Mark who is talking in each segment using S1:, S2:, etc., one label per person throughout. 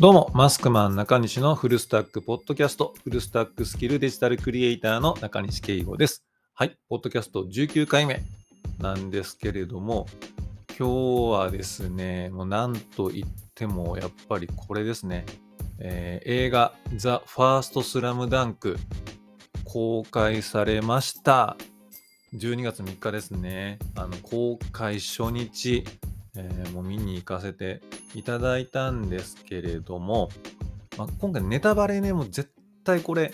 S1: どうも、マスクマン中西のフルスタックポッドキャスト、フルスタックスキルデジタルクリエイターの中西圭吾です。はい、ポッドキャスト19回目なんですけれども、今日はですね、もうなんと言ってもやっぱりこれですね、えー、映画ザ・ファーストスラムダンク公開されました。12月3日ですね。あの公開初日、えー、もう見に行かせていただいたんですけれども、まあ、今回ネタバレね、もう絶対これ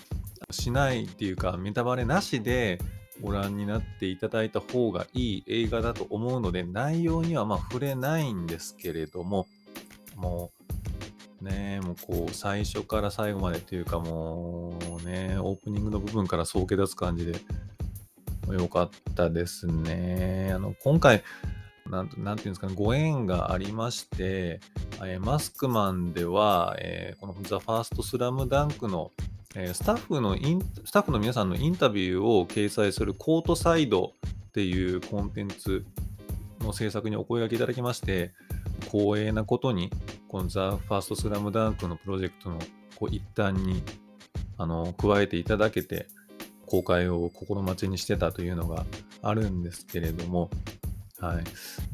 S1: しないっていうか、ネタバレなしでご覧になっていただいた方がいい映画だと思うので、内容にはま触れないんですけれども、もうね、もうこう最初から最後までっていうかもうね、オープニングの部分から総け出す感じで、よかったですね。あの、今回、なんなんていうんですかね、ご縁がありまして、えー、マスクマンでは、えー、このザ・ファーストスラムダンクの、えー、スタッフのイン、スタッフの皆さんのインタビューを掲載するコートサイドっていうコンテンツの制作にお声がけいただきまして、光栄なことに、このザ・ファーストスラムダンクのプロジェクトのこう一端にあの加えていただけて、公開を心待ちにしてたというのがあるんですけれども、はい。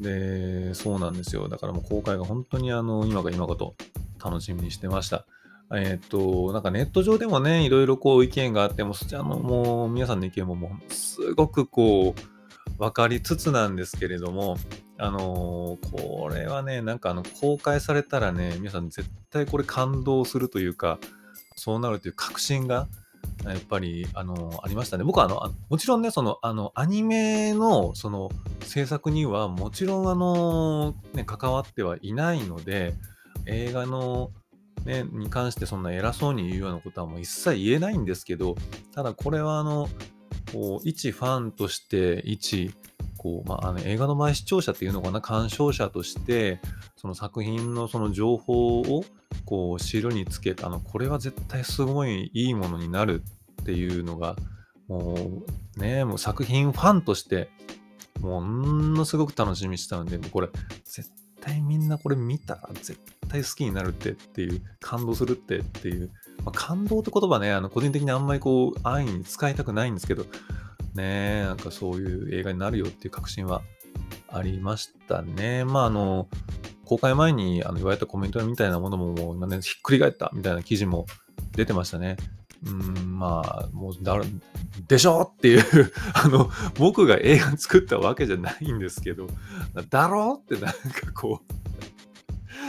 S1: で、そうなんですよ。だからもう公開が本当にあの、今が今かと楽しみにしてました。えっ、と、なんかネット上でもね、いろいろこう意見があっても、そちらのもう皆さんの意見ももうすごくこう、分かりつつなんですけれども、あのー、これはね、なんかあの、公開されたらね、皆さん絶対これ感動するというか、そうなるという確信がやっぱり、あの、ありましたね。僕はあの、もちろんね、その、あの、アニメの、その、制作には、もちろん、あの、ね、関わってはいないので、映画の、ね、に関してそんな偉そうに言うようなことはもう一切言えないんですけど、ただこれはあの、こう、一ファンとして、一、こう、まあ、あの映画の前視聴者っていうのかな、鑑賞者として、その作品のその情報を、こう、知るにつけ、あの、これは絶対すごいいいものになるっていうのが、もうね、もう作品ファンとして、ものすごく楽しみにしたので、もうこれ、絶対みんなこれ見たら絶対好きになるってっていう、感動するってっていう、まあ、感動って言葉ね、あの個人的にあんまりこう、安易に使いたくないんですけど、ねなんかそういう映画になるよっていう確信はありましたね。まああの、公開前にあの言われたコメントみたいなものももう今ね、ひっくり返ったみたいな記事も出てましたね。うん、まあ、もうだ、でしょっていう あの、僕が映画作ったわけじゃないんですけど、だろうってなんかこう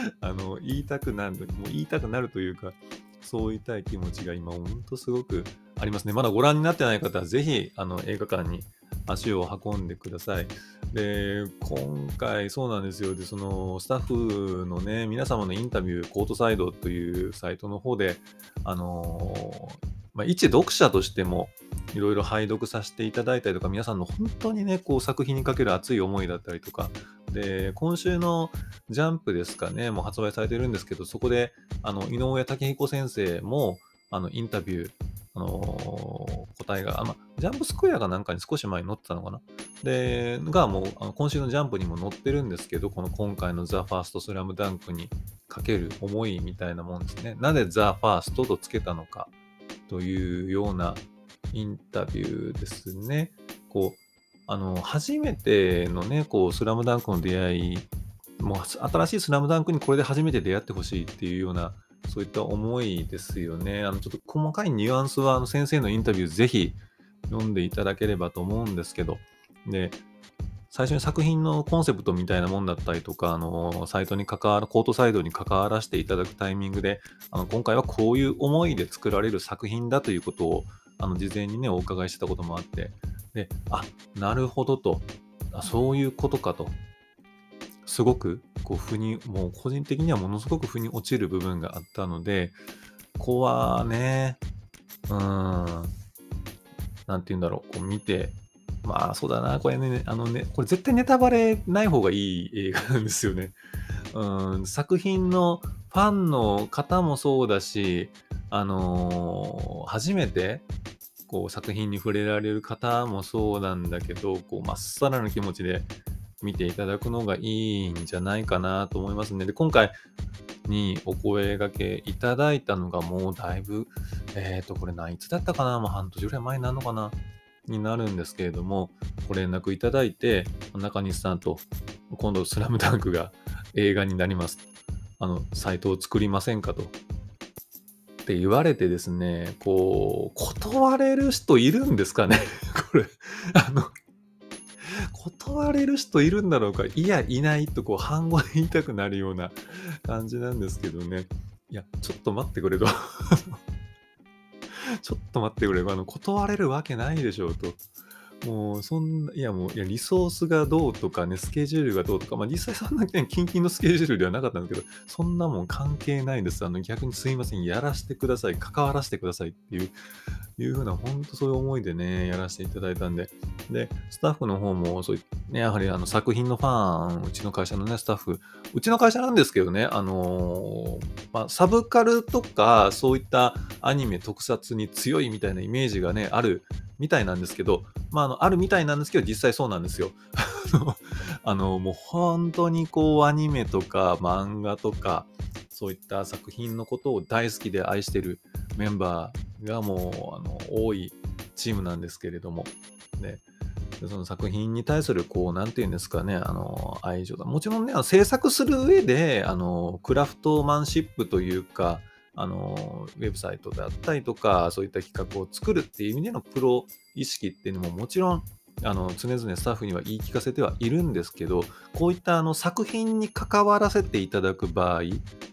S1: あの、言いたくなる、もう言いたくなるというか、そう言いたい気持ちが今、ほんとすごくありますね。まだご覧になってない方は、ぜひ、あの、映画館に足を運んでください。で、今回そうなんですよ。で、そのスタッフのね、皆様のインタビュー、コートサイドというサイトの方で、あのまあ、一読者としても、いろいろ拝読させていただいたりとか、皆さんの本当にね、こう作品にかける熱い思いだったりとか、で、今週のジャンプですかね、もう発売されてるんですけど、そこで、あの、井上武彦先生も、あの、インタビュー、あのー、答えが、あまジャンプスクエアがなんかに少し前に載ってたのかな？で、がもう、あの今週のジャンプにも載ってるんですけど、この今回のザ・ファースト・スラムダンクにかける思いみたいなもんですね。なぜザ・ファーストとつけたのかというようなインタビューですね。こう、あの、初めてのね、こう、スラムダンクの出会い、もう新しいスラムダンクにこれで初めて出会ってほしいっていうようなそういった思いですよね。あのちょっと細かいニュアンスはあの先生のインタビューぜひ読んでいただければと思うんですけど、で、最初に作品のコンセプトみたいなもんだったりとか、あの、サイトに関わる、コートサイドに関わらせていただくタイミングで、あの、今回はこういう思いで作られる作品だということを、あの、事前にね、お伺いしてたこともあって、で、あ、なるほどと、あそういうことかと、すごくこう腑にもう個人的にはものすごく腑に落ちる部分があったのでここはねうんなんて言うんだろうこう見てまあそうだなこれねあのねこれ絶対ネタバレない方がいい映画なんですよね。うん作品のファンの方もそうだしあのー、初めてこう作品に触れられる方もそうなんだけどこうまっさらな気持ちで見ていただくのがいいんじゃないかなと思いますね。で、今回、にお声掛けいただいたのがもうだいぶ、えっ、ー、と、これ何いつだったかな？もう半年ぐらい前になるのかな？になるんですけれども、ご連絡いただいて、中西さんと、今度スラムダンクが映画になります。あの、サイトを作りませんかと。って言われてですね、こう、断れる人いるんですかね？これ、あの、われる人いるんだろうかいや、いないとこう、半語で言いたくなるような感じなんですけどね。いや、ちょっと待ってくれと。ちょっと待ってくれ。あの、断れるわけないでしょうと。もう、そんな、いやもう、いや、リソースがどうとかね、スケジュールがどうとか、まあ実際そんな、ね、キンキンのスケジュールではなかったんですけど、そんなもん関係ないです。あの、逆にすいません、やらせてください、関わらせてくださいっていう、いうふうな、本当そういう思いでね、やらせていただいたんで、で、スタッフの方も、そうね、やはりあの作品のファン、うちの会社のね、スタッフ、うちの会社なんですけどね、あのー、まあ、サブカルとか、そういったアニメ特撮に強いみたいなイメージがね、あるみたいなんですけど、まあ、あの、あるみたいなんですけど、実際そうなんですよ。あの、もう本当にこう、アニメとか漫画とか、そういった作品のことを大好きで愛してるメンバーがもう、あの、多いチームなんですけれども、ね、その作品に対する、こう、なんていうんですかね、あの、愛情だ。もちろんね、制作する上で、あの、クラフトマンシップというか、あの、ウェブサイトであったりとか、そういった企画を作るっていう意味でのプロ意識っていうのももちろん、あの、常々スタッフには言い聞かせてはいるんですけど、こういったあの作品に関わらせていただく場合、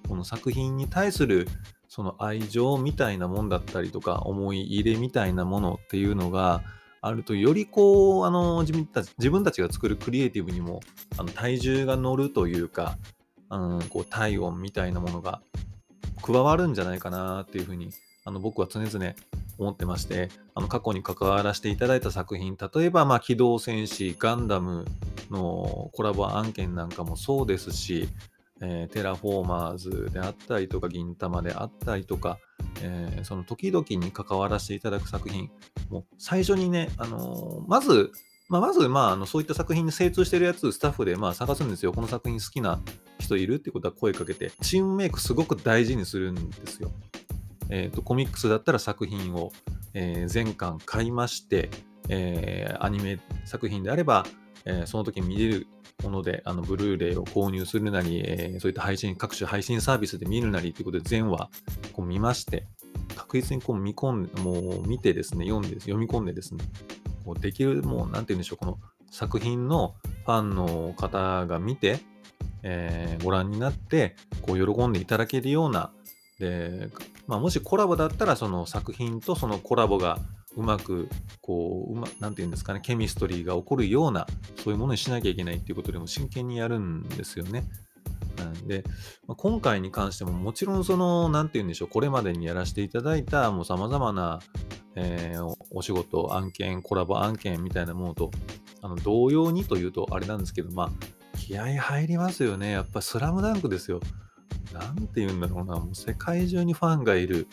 S1: この作品に対するその愛情みたいなもんだったりとか、思い入れみたいなものっていうのが、あると、よりこう、あの、自分たち、自分たちが作るクリエイティブにも、あの、体重が乗るというか、うん、こう、体温みたいなものが加わるんじゃないかなっていうふうにあの僕は常々思ってまして、あの過去に関わらせていただいた作品、例えば、まあ、機動戦士、ガンダムのコラボ案件なんかもそうですし、えー、テラフォーマーズであったりとか、銀魂であったりとか、えー、その時々に関わらせていただく作品、もう最初にね、あのー、まず、まあ、まず、まあ、あのそういった作品に精通してるやつ、スタッフでまあ探すんですよ。この作品好きな人いるってことは声かけて、チームメイクすごく大事にするんですよ。えーと、コミックスだったら作品を、えー、全巻買いまして、えー、アニメ作品であれば、えー、その時に見れるもので、あのブルーレイを購入するなり、えそういった配信、各種配信サービスで見るなりということで全話こう見まして、確実にこう見込んで、もう見てですね、読んで、読み込んでですね、こうできる、もう、なんて言うんでしょう、この作品のファンの方が見て、えー、ご覧になって、こう、喜んでいただけるような、で、まあ、もしコラボだったら、その作品とそのコラボがうまく、こう、うま、なんて言うんですかね、ケミストリーが起こるような、そういうものにしなきゃいけないっていうことでも真剣にやるんですよね。なんで、まあ、今回に関してももちろんその、なんて言うんでしょう、これまでにやらせていただいたもう様々な、えー、お仕事、案件、コラボ案件みたいなものと、あの、同様にというとあれなんですけど、まあ、気合入りますよね。やっぱスラムダンクですよ。なんて言うんだろうな。もう世界中にファンがいる。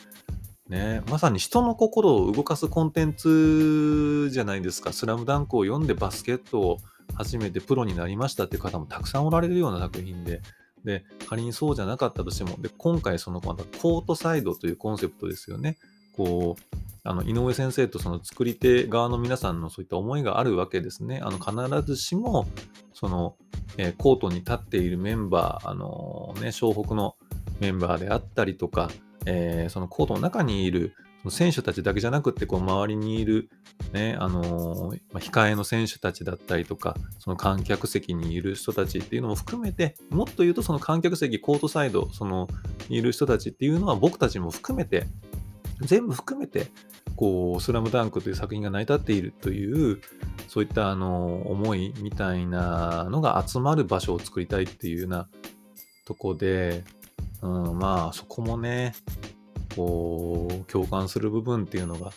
S1: ね、まさに人の心を動かすコンテンツじゃないですか。スラムダンクを読んでバスケットを始めてプロになりましたっていう方もたくさんおられるような作品で、で、仮にそうじゃなかったとしても、で、今回そのコートサイドというコンセプトですよね。こう、あの井上先生とその作り手側の皆さんのそういった思いがあるわけですね。あの必ずしもその、えー、コートに立っているメンバー、あのー、ね、湘北のメンバーであったりとか、えー、そのコートの中にいる選手たちだけじゃなくて、こう周りにいる、ね、あの、ま、控えの選手たちだったりとか、その観客席にいる人たちっていうのも含めて、もっと言うとその観客席、コートサイド、そのいる人たちっていうのは僕たちも含めて、全部含めて、こう、スラムダンクという作品が成り立っているという、そういったあの思いみたいなのが集まる場所を作りたいっていうようなとこで、うん、まあそこもね、こう、共感する部分っていうのが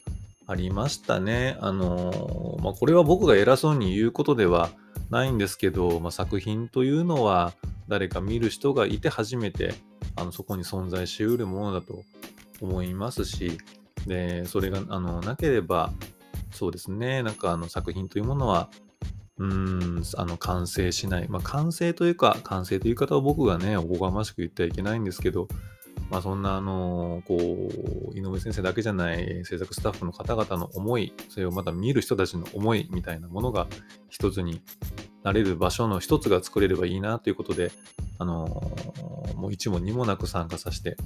S1: ありましたね。あの、まあこれは僕が偉そうに言うことではないんですけど、まあ、作品というのは誰か見る人がいて初めてあのそこに存在しうるものだと思いますし、で、それがあのなければ、そうですね、なんかあの作品というものは、うん、あの、完成しない。まあ、完成というか、完成という言い方を僕がね、おこがましく言ってはいけないんですけど、まあ、そんな、あの、こう、井上先生だけじゃない制作スタッフの方々の思い、それをまた見る人たちの思いみたいなものが一つになれる場所の一つが作れればいいなということで、あの、もう一も二もなく参加させて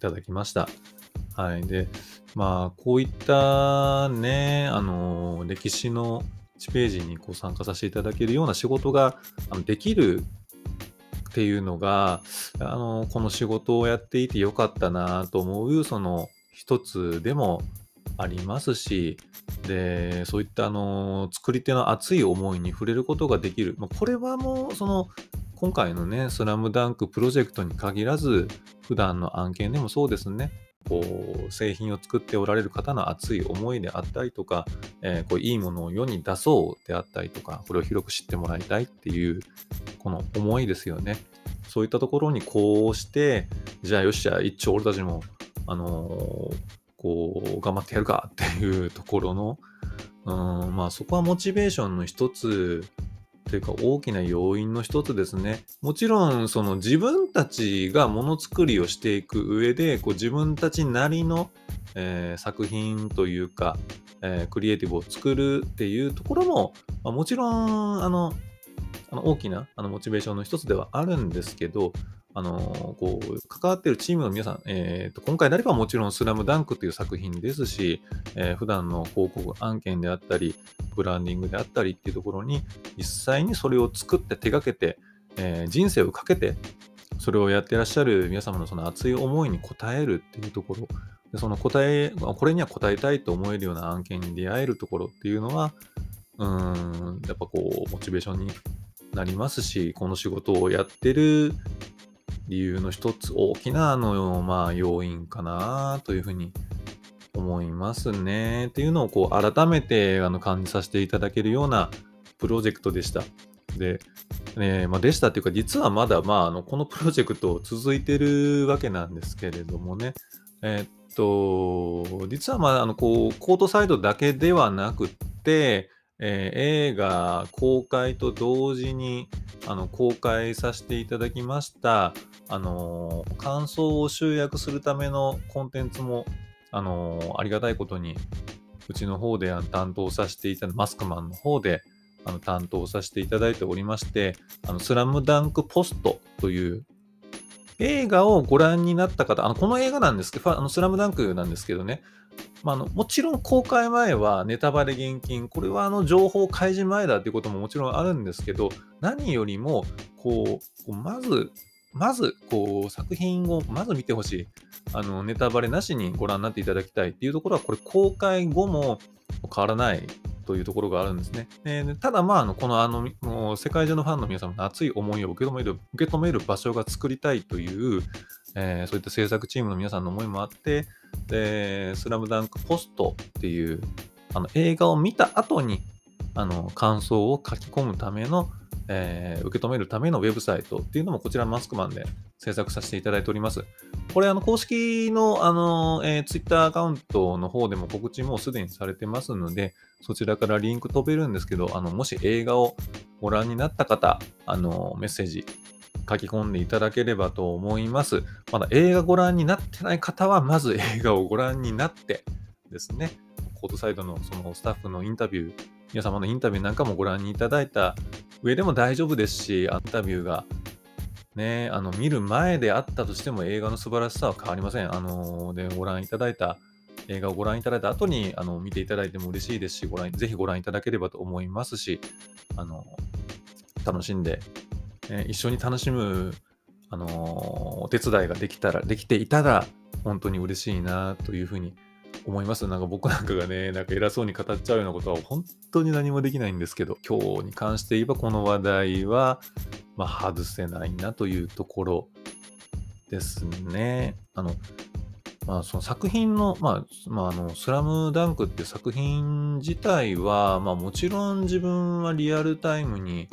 S1: ただきました。はい。で、まあ、こういったね、あの、歴史の1ページにこう参加させていただけるような仕事ができるっていうのが、あの、この仕事をやっていてよかったなと思う、その一つでもありますし、で、そういったあの、作り手の熱い思いに触れることができる。まあ、これはもう、その、今回のね、スラムダンクプロジェクトに限らず、普段の案件でもそうですね。こう製品を作っておられる方の熱い思いであったりとか、えー、こういいものを世に出そうであったりとか、これを広く知ってもらいたいっていう、この思いですよね。そういったところにこうして、じゃあよっしゃ、一丁俺たちも、あのー、こう、頑張ってやるかっていうところの、うん、まあそこはモチベーションの一つというか大きな要因の一つですね。もちろんその自分たちがものづくりをしていく上でこう自分たちなりの、えー、作品というか、えー、クリエイティブを作るっていうところも、まあ、もちろんあのあの大きなあのモチベーションの一つではあるんですけど、あのこう関わっているチームの皆さん、えーと、今回であればもちろんスラムダンクという作品ですし、えー、普段の広告案件であったり、ブランディングであったりっていうところに、実際にそれを作って手がけて、えー、人生をかけて、それをやってらっしゃる皆様のその熱い思いに応えるっていうところ、でその答え、これには応えたいと思えるような案件に出会えるところっていうのは、うん、やっぱこう、モチベーションになりますし、この仕事をやってる理由の一つ、大きなあの、まあ、要因かなというふうに思いますね。っていうのをこう改めてあの感じさせていただけるようなプロジェクトでした。で、ねまあ、でしたっていうか、実はまだ、まあ、あのこのプロジェクト続いてるわけなんですけれどもね、えっと、実はまあ、あのこうコートサイドだけではなくって、えー、映画公開と同時にあの公開させていただきました、あのー、感想を集約するためのコンテンツも、あのー、ありがたいことに、うちの方で担当させていただマスクマンの方であの担当させていただいておりまして、あのスラムダンクポストという映画をご覧になった方、あのこの映画なんですけど、あのスラムダンクなんですけどね、まあ、のもちろん公開前はネタバレ厳禁、これはあの情報開示前だっていうことももちろんあるんですけど、何よりもこう、まずまず、こう、作品をまず見てほしい。あの、ネタバレなしにご覧になっていただきたいっていうところは、これ公開後も変わらないというところがあるんですね。えー、ただ、まあ、あのこのあのもう世界中のファンの皆様の熱い思いを受け止める受け止める場所が作りたいという、えー、そういった制作チームの皆さんの思いもあって、で、スラムダンクポストっていうあの映画を見た後にあの感想を書き込むためのえー、受け止めるためのウェブサイトっていうのもこちらマスクマンで制作させていただいております。これ、あの、公式の、あの、えー、Twitter アカウントの方でも告知もすでにされてますので、そちらからリンク飛べるんですけど、あの、もし映画をご覧になった方、あの、メッセージ書き込んでいただければと思います。まだ映画ご覧になってない方は、まず映画をご覧になってですね、コートサイドのそのスタッフのインタビュー、皆様のインタビューなんかもご覧にいただいた上でも大丈夫ですし、インタビューがね、あの見る前であったとしても映画の素晴らしさは変わりません。あのでご覧いただいた映画をご覧いただいた後にあの見ていただいても嬉しいですし、ご覧ぜひご覧いただければと思いますし、あの楽しんで、ね、一緒に楽しむあのお手伝いができたら、できていたら、本当に嬉しいなというふうに思います。なんか僕なんかがね、なんか偉そうに語っちゃうようなことは本当に何もできないんですけど、今日に関して言えばこの話題は、まあ、外せないなというところですね。あの、まあ、その作品の、まあ、まあ、あの、スラムダンクって作品自体は、まあ、もちろん自分はリアルタイムに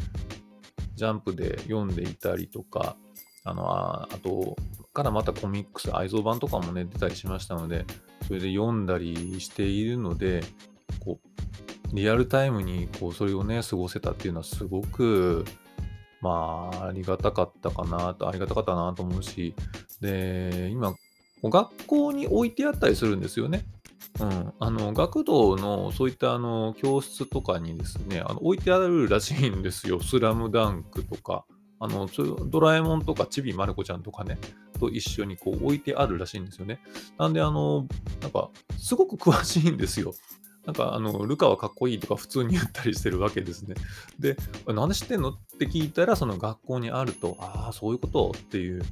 S1: ジャンプで読んでいたりとか、あの、ああと、からまたコミックス、愛蔵版とかもね、出たりしましたので、それで読んだりしているので、こう、リアルタイムにこうそれをね、過ごせたっていうのはすごく、まあ、ありがたかったかなと、ありがたかったなと思うし、で、今、学校に置いてあったりするんですよね。うん、あの学童のそういったあの教室とかにですね、あの置いてあるらしいんですよ。スラムダンクとか、あのドラえもんとかちびまる子ちゃんとかね、と一緒にこう置いてあるらしいんですよね。なんで、あの、なんか、すごく詳しいんですよ。なんか、あの、ルカはかっこいいとか普通に言ったりしてるわけですね。で、なんで知ってんの？って聞いたら、その学校にあると、ああ、そういうことっていう、もう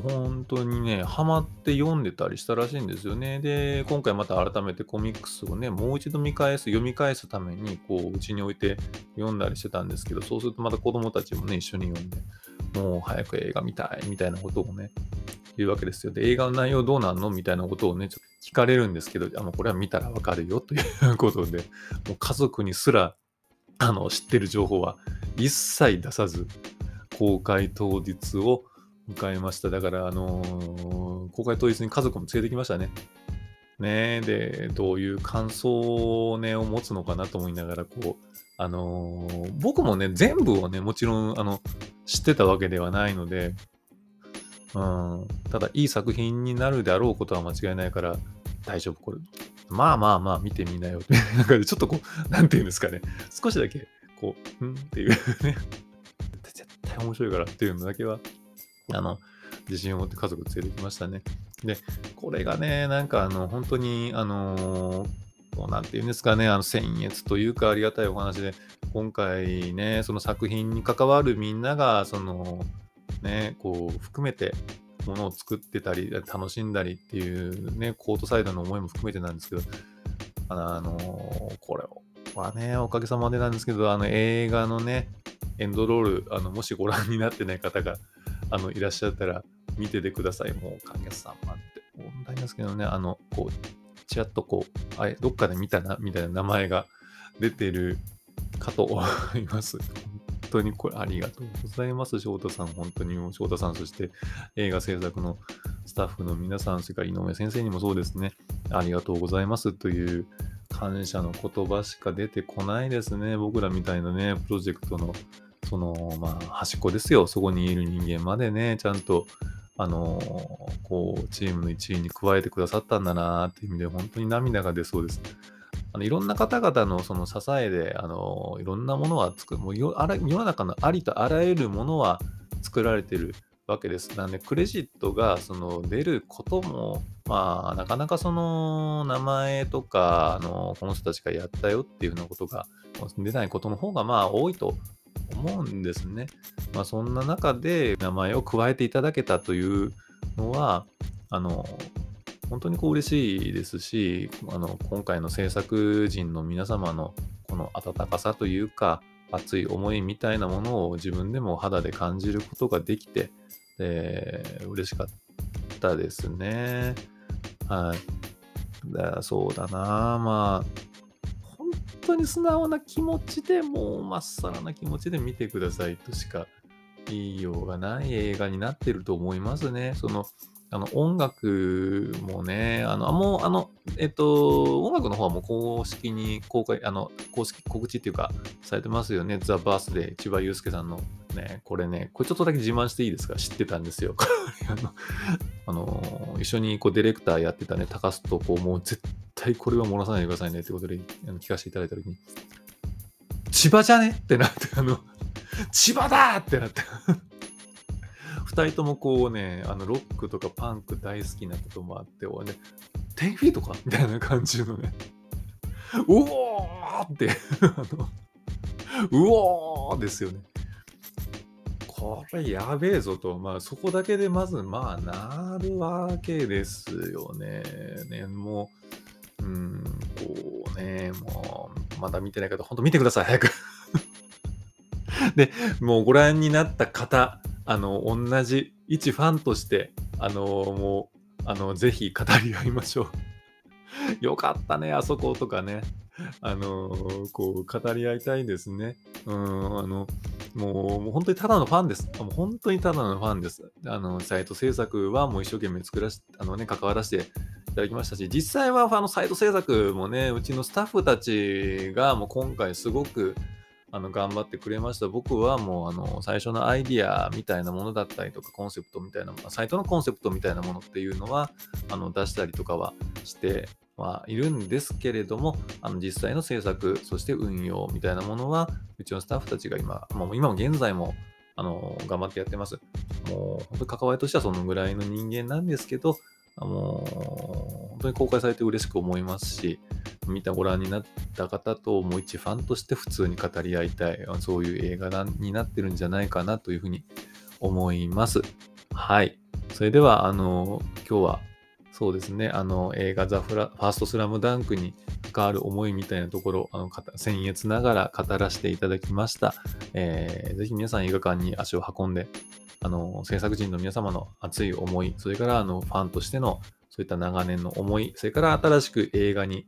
S1: 本当にね、ハマって読んでたりしたらしいんですよね。で、今回また改めてコミックスをね、もう一度見返す、読み返すために、こう、うちに置いて読んだりしてたんですけど、そうするとまた子供たちもね、一緒に読んで、もう早く映画見たいみたいなことをね、言うわけですよ。で、映画の内容どうなんの？みたいなことをね、ちょっと聞かれるんですけど、あの、これは見たらわかるよということで、もう家族にすら、あの、知ってる情報は一切出さず、公開当日を迎えました。だから、あのー、公開当日に家族も連れてきましたね。ねえで、どういう感想をね、を持つのかなと思いながら、こう、あのー、僕もね、全部をね、もちろん、あの、知ってたわけではないので、うん、ただ、いい作品になるであろうことは間違いないから、大丈夫、これ。まあまあまあ、見てみなよって。なんか、ちょっとこう、なんていうんですかね。少しだけ、こう、んっていうね。絶対面白いからっていうのだけは、あの、自信を持って家族連れてきましたね。で、これがね、なんかあの、本当に、あのーこうなんていうんですかね、あの、僭越というかありがたいお話で、今回ね、その作品に関わるみんなが、その、ね、こう、含めて、ものを作ってたり、楽しんだりっていうね、コートサイドの思いも含めてなんですけど、あのー、これはね、おかげさまでなんですけど、あの映画のね、エンドロール、あのもしご覧になってない方があのいらっしゃったら見ててください。もうおかげさまって。問題ですけどね、あの、こう、ちらっとこう、あれ、どっかで見たな、みたいな名前が出てるかと思います。本当にこれありがとうございます、翔太さん。本当にもう翔太さん、そして映画制作のスタッフの皆さん、それから井上先生にもそうですね。ありがとうございますという感謝の言葉しか出てこないですね。僕らみたいなね、プロジェクトのその、まあ、端っこですよ。そこにいる人間までね、ちゃんと、あのこう、チームの一員に加えてくださったんだなっていう意味で、本当に涙が出そうです。あのいろんな方々のその支えで、あのいろんなものは作る、もう世の中のありとあらゆるものは作られてるわけです。なんで、クレジットがその出ることも、まあ、なかなかその名前とか、あのこの人たちがやったよっていうようなことが出ないことの方がまあ多いと思うんですね。まあ、そんな中で名前を加えていただけたというのは、あの、本当にこう嬉しいですし、あの、今回の制作陣の皆様のこの温かさというか、熱い思いみたいなものを自分でも肌で感じることができて、えー、嬉しかったですね。はい。だそうだなまあ、当に素直な気持ちでもうまっさらな気持ちで見てくださいとしか言いようがない映画になってると思いますね。そのあの音楽もね、あの、もう、あの、えっと、音楽の方はもう公式に公開、あの、公式告知っていうか、されてますよね。ザ・バースデー、千葉祐介さんのね、これね、これちょっとだけ自慢していいですか？知ってたんですよ。あの、あの一緒にこうディレクターやってたね、高須とこう、もう絶対これは漏らさないでくださいねってことであの聞かせていただいたときに、千葉じゃねってなって、あの、千葉だってなって。二人ともこうね、あのロックとかパンク大好きなこともあって、俺ね、10フィートかみたいな感じのね、うおーってあの、うおーですよね。これやべえぞと、まあそこだけでまずまあなるわけですよね。ね、もう、うん、こうね、もう、まだ見てない方、ほんと見てください、早く で、もうご覧になった方、あの、同じ一ファンとして、あの、もう、あの、ぜひ語り合いましょう。よかったね、あそことかね。あの、こう、語り合いたいんですね。うん、あの、もう、もう本当にただのファンです。もう本当にただのファンです。あの、サイト制作はもう一生懸命作らし、あのね、関わらせていただきましたし、実際はあのサイト制作もね、うちのスタッフたちがもう今回すごくあの頑張ってくれました。僕はもうあの最初のアイディアみたいなものだったりとか、コンセプトみたいなもの、サイトのコンセプトみたいなものっていうのはあの出したりとかはしてはいるんですけれども、あの実際の制作、そして運用みたいなものは、うちのスタッフたちが今、もう今も現在もあの頑張ってやってます。もう本当に関わりとしてはそのぐらいの人間なんですけど、もう本当に公開されて嬉しく思いますし、見たご覧になった方ともう一ファンとして普通に語り合いたい、そういう映画になってるんじゃないかなというふうに思います。はい。それでは、あの、今日はそうですね、あの映画ザフラ・ファーストスラムダンクに関わる思いみたいなところ、あの僭越ながら語らせていただきました。えー、ぜひ皆さん映画館に足を運んで、あの制作陣の皆様の熱い思い、それからあのファンとしてのそういった長年の思い、それから新しく映画に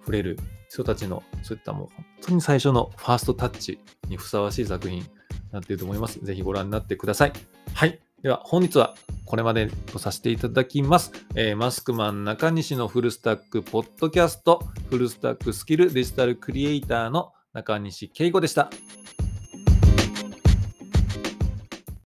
S1: 触れる人たちの、そういったもう本当に最初のファーストタッチにふさわしい作品になっていると思います。ぜひご覧になってください。はい。では、本日はこれまでとさせていただきます。えー、マスクマン中西のフルスタックポッドキャスト、フルスタックスキルデジタルクリエイターの中西圭吾でした。